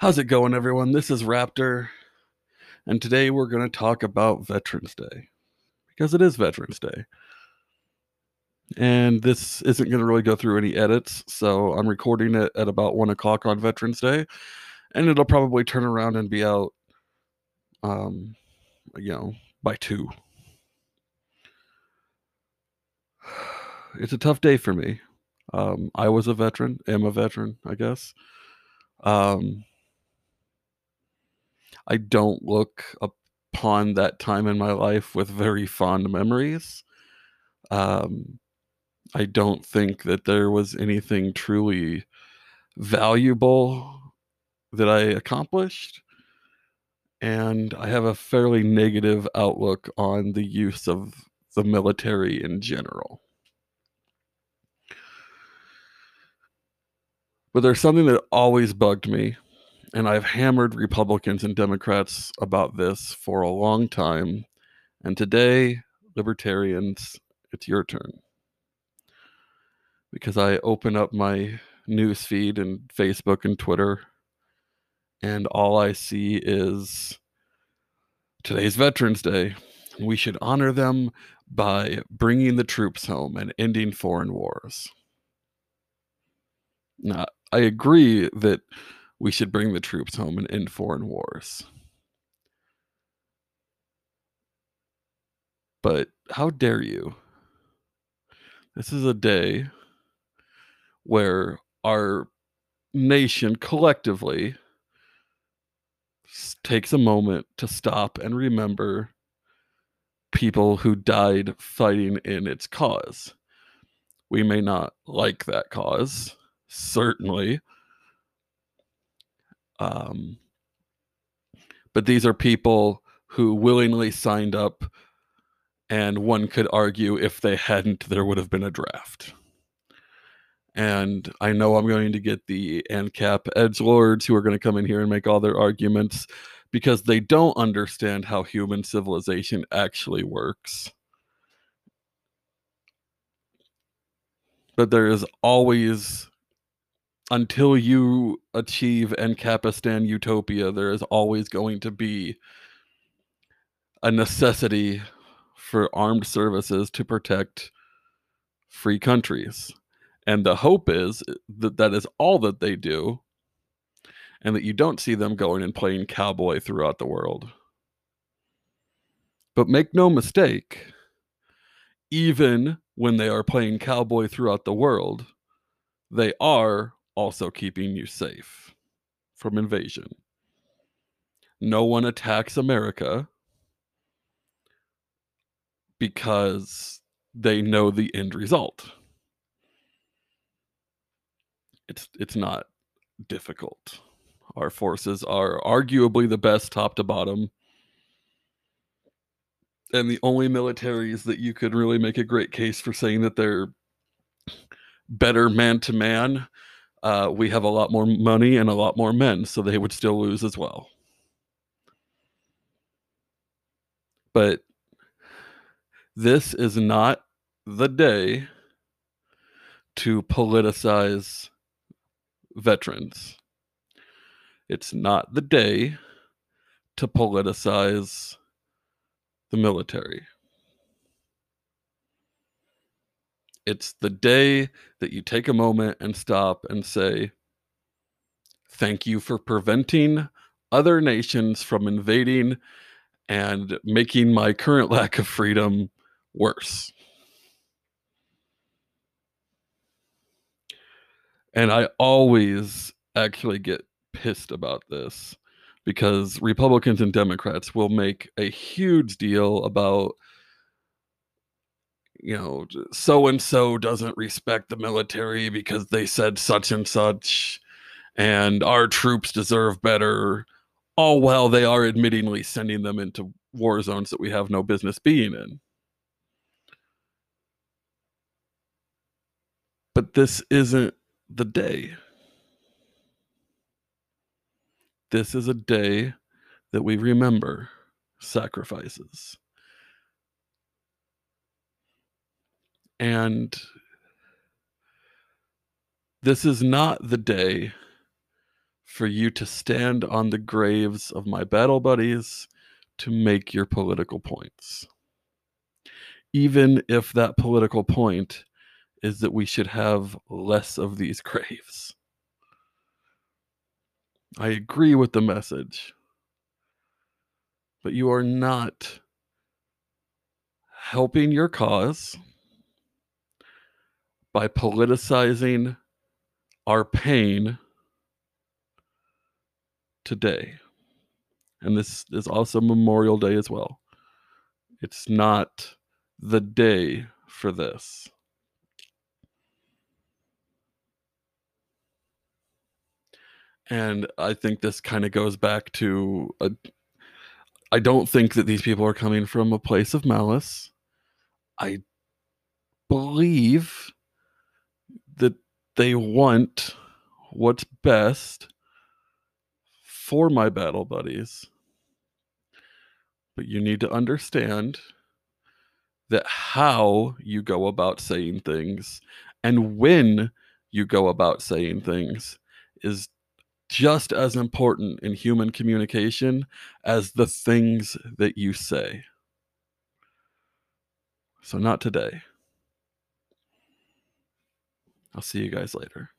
How's it going, everyone? This is Raptor, and today we're going to talk about Veterans Day because it is Veterans Day. And this isn't going to really go through any edits, so I'm recording it at about one o'clock on Veterans Day, and it'll probably turn around and be out, um, you know, by two. It's a tough day for me. Um, I was a veteran, am a veteran, I guess. Um, I don't look upon that time in my life with very fond memories. Um, I don't think that there was anything truly valuable that I accomplished. And I have a fairly negative outlook on the use of the military in general. But there's something that always bugged me, and I've hammered Republicans and Democrats about this for a long time. And today, libertarians, it's your turn. Because I open up my news feed and Facebook and Twitter, and all I see is today's Veterans Day. We should honor them by bringing the troops home and ending foreign wars. Now, I agree that we should bring the troops home and end foreign wars. But how dare you? This is a day where our nation collectively takes a moment to stop and remember people who died fighting in its cause. We may not like that cause, certainly. Um, but these are people who willingly signed up, and one could argue if they hadn't, there would have been a draft. And I know I'm going to get the ANCAP edge lords who are going to come in here and make all their arguments because they don't understand how human civilization actually works. But there is always until you achieve Ancapistan utopia, there is always going to be a necessity for armed services to protect free countries. And the hope is uh, that that is all that they do, and that you don't see them going and playing cowboy throughout the world. But make no mistake, even when they are playing cowboy throughout the world, they are also keeping you safe from invasion. No one attacks America because they know the end result. It's it's not difficult. Our forces are arguably the best top to bottom. And the only militaries that you could really make a great case for saying that they're better man to man uh, we have a lot more money and a lot more men, so they would still lose as well. But this is not the day to politicize veterans. It's not the day to politicize the military. It's the day that you take a moment and stop and say, Thank you for preventing other nations from invading and making my current lack of freedom worse. And I always actually get pissed about this because Republicans and Democrats will make a huge deal about you know, so and so doesn't respect the military because they said such and such, and our troops deserve better, all while they are admittingly sending them into war zones that we have no business being in. But this isn't the day. This is a day that we remember sacrifices. And this is not the day for you to stand on the graves of my battle buddies to make your political points. Even if that political point is that we should have less of these graves. I agree with the message, but you are not helping your cause by politicizing our pain today. And this is also Memorial Day as well. It's not the day for this. And I think this kind of goes back to I don't think that these people are coming from a place of malice. I believe they want what's best for my battle buddies. But you need to understand that how you go about saying things and when you go about saying things is just as important in human communication as the things that you say. So, not today. I'll see you guys later.